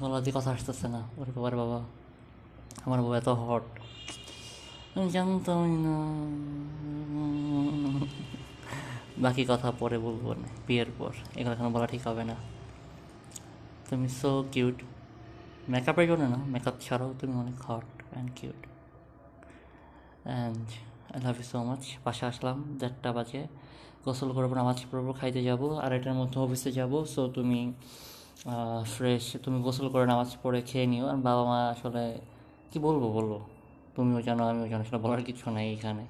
বলা দিয়ে কথা আসতেছে না। ওরে বাবার বাবা। আমার বাবা এত হট জানতামই না। বাকি কথা পরে বলব না। বিয়ের পর। এগুলো এখন বলা ঠিক হবে না। তুমি সো কিউট মেকআপের জন্য না মেকআপ ছাড়াও তুমি অনেক hot and cute and I love you so much পাশে আসলাম, দেড়টা বাজে। গোসল করব, নামাজ পড়ব, খাইতে যাব, আর এটার মধ্যে অফিসে যাব। সো তুমি ফ্রেশ তুমি গোসল করে নামাজ পড়ে খেয়ে নিও। আর বাবা মা আসলে, কি বলব বলো তুমিও জানো, আমিও জানো, আসলে বলার কিছু নাই এখানে।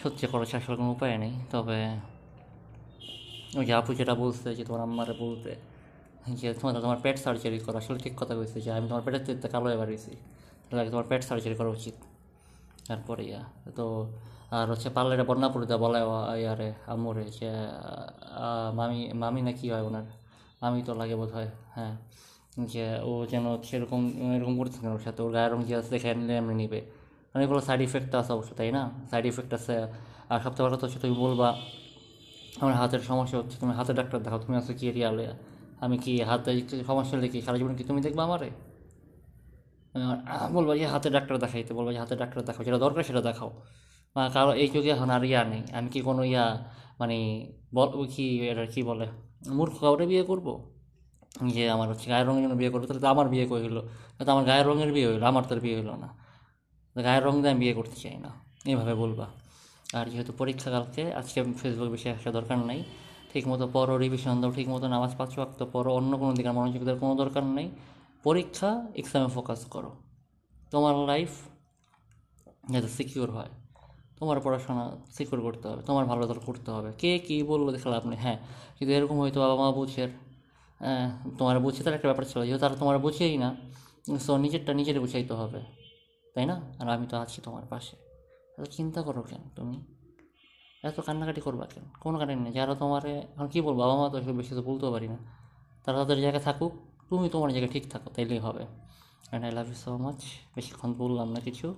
সত্যি করেছে আসলে কোনো উপায় নেই। তবে, ওই যে আপু যেটা বলছে যে তোমার আম্মারে বলতে, যে তোমার তোমার পেট সার্জারি করো, আসলে ঠিক কথা কইছে যে আমি তোমার পেটের কালো এবার হয়েছি তাহলে তোমার পেট সার্জারি করা উচিত। তারপরে ইয়া, তো আর হচ্ছে পার্লারে বন্যা পড়ে দেওয়া বলে ইয়ারে আমরে যে মামি মামি না কি হয় ওনার? মামি তো লাগে বোধ হয়। হ্যাঁ যে ও যেন সেরকম, এরকম থাকে না ওর সাথে, ওর গায়ের রং যে আছে দেখে এমনি নিবে। অনেকগুলো সাইড ইফেক্ট আছে অবশ্য, তাই না? সাইড ইফেক্ট আছে, আর সবথেকে বড় হচ্ছে তুমি বলবা, আমার হাতের সমস্যা হচ্ছে, তুমি হাতের ডাক্তার দেখাও, তুমি আছো কি এরিয়া লয়া আমি কি হাতে সমস্যা হলে কি সারা জীবন কি তুমি দেখবা আমারে? বলবা যে হাতের ডাক্তার দেখাইতে, বলব যে হাতের ডাক্তার দেখাও, যেটা দরকার সেটা দেখাও। বা কারও এই যুগে এখন আর ইয়া নেই। আমি কি কোনো ইয়া মানে বল কি, এটা কি বলে, মূর্খ কাউরে বিয়ে করব? যে আমার হচ্ছে গায়ের রঙের জন্য বিয়ে করব, তাহলে তো আমার বিয়ে করে হলো? তো আমার গায়ের রঙের বিয়ে হইল, আমার তোর বিয়ে হইল না। গায়ের রঙ দিয়ে আমি বিয়ে করতে চাই না, এইভাবে বলবা। আর যেহেতু পরীক্ষা কালকে, আজকে ফেসবুক বেশি আসা দরকার নেই। ঠিক মতো পড়ো রিভিশন দাও ঠিক মতো নামাজ পাঁচ ওয়াক্ত পড়ো, অন্য কোনো দিকে মনোযোগ দেওয়ার কোনো দরকার নেই। পরীক্ষা এক্সামে ফোকাস করো। তোমার লাইফ যাতে সিকিউর হয়। তোমার পড়াশোনা সিকিউর করতে হবে তোমার ভালো দর করতে হবে। কে কী বলল দেখলে আপনি হ্যাঁ কিন্তু এরকম হয়তো বাবা মা বুঝের। হ্যাঁ, তোমার বুঝে তার একটা ব্যাপার ছিল যেহেতু তারা তোমার বুঝেই না সো নিজেরটা নিজের বুঝাইতে হবে তাই না? আর আমি তো আছি তোমার পাশে। এত চিন্তা করো কেন তুমি? এত কান্নাকাটি করবা কেন? কোনো কারণ নেই। যারা তোমার এখন কী বলব বাবা মা তো বেশি তো বলতেও পারি না। তারা তাদের জায়গায় থাকুক তুমি তোমার জায়গায় ঠিক থাকো, তাইলেই হবে। And I love you so much বেশিক্ষণ বললাম না কিছু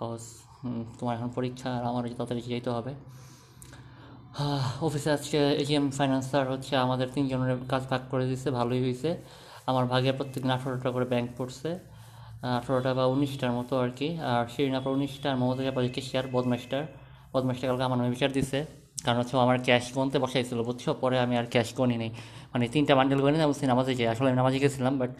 কজ তোমার এখন পরীক্ষা আর আমার তাড়াতাড়ি যেতে হবে। অফিসে আজকে এজিএম ফাইন্যান্সার হচ্ছে, আমাদের তিনজনের কাজ ভাগ করে দিয়েছে ভালোই হয়েছে আমার ভাগে প্রত্যেক দিন আঠারোটা করে ব্যাংক পড়ছে। আঠারোটা বা উনিশটার মতো আর কি। আর শিরিন আপনার উনিশটা আর মমতা চাপা কেশিয়ার বদমাস্টার। বদমাস্টার কালকে আমার নামে বিচার দিছে। কারণ হচ্ছে আমার ক্যাশ গুনতে বসাইছিল, বুঝছ? পরে আমি আর ক্যাশ গুনি নেই। মানে তিনটা বান্ডেল গুনি আমি নামাজে যাই আসলে আমি নামাজে গেছিলাম বাট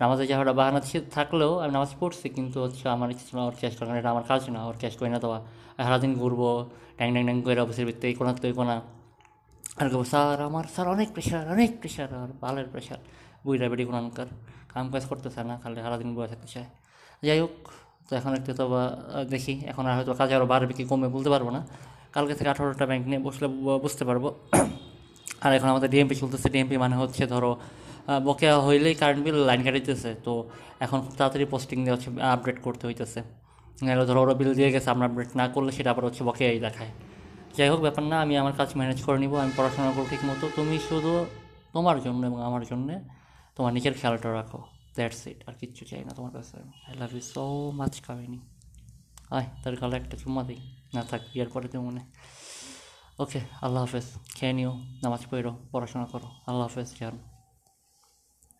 নামাজে যাওয়াটা ছিল- থাকলেও আমি নামাজ পড়ছি, কিন্তু হচ্ছে আমার ইচ্ছে ছিল ওর ক্যাশ করা এটা আমার কাজ না, ওর ক্যাশ করে না দেওয়া সারাদিন ঘুরবো ট্যাং ট্যাং ট্যাং করে অফিসের ভিতরে এই কোনা তো কোনা। আর কেবল স্যার, আমার, স্যার, অনেক প্রেশার অনেক প্রেশার আর বালের প্রেশার বুঝলা বেটি কোনকার কাম কাজ করতেছে না, খালি সারাদিন বসে থাকতে চায়। যাই হোক, তো এখন একটু তো দেখি, এখন আর হয়তো কাজ আরও বাড়বে কি, কমবে বলতে পারব না। কালকে থেকে আঠারোটা ব্যাংক নিয়ে বসলে বুঝতে পারব। আর এখন আমাদের ডিএমপি চলতেছে। ডিএমপি মানে হচ্ছে ধরো বকেয়া হইলেই কারেন্ট বিল লাইন কাটিতেছে তো এখন খুব তাড়াতাড়ি পোস্টিং দিয়ে হচ্ছে আপডেট করতে হইতেছে। ধরো ওরা বিল দিয়ে গেছে, আমরা আপডেট না করলে সেটা আবার হচ্ছে বকেয়াই দেখায়। যাই হোক, ব্যাপার না, আমি আমার কাজ ম্যানেজ করে নিব, আমি পড়াশোনা করব ঠিক মতো তুমি শুধু তোমার জন্য এবং আমার জন্যে তোমার নিজের খেয়ালটা রাখো। দ্যাটস ইট আর কিচ্ছু চাই না তোমার কাছে। I love you so much Kamini. আয় তার গালে একটা চুম্মা দিই না থাক বিয়ের পরে তো মনে ওকে আল্লাহ হাফেজ খেয়ে নিও নামাজ পড়ো পড়াশোনা করো আল্লাহ হাফেজ জান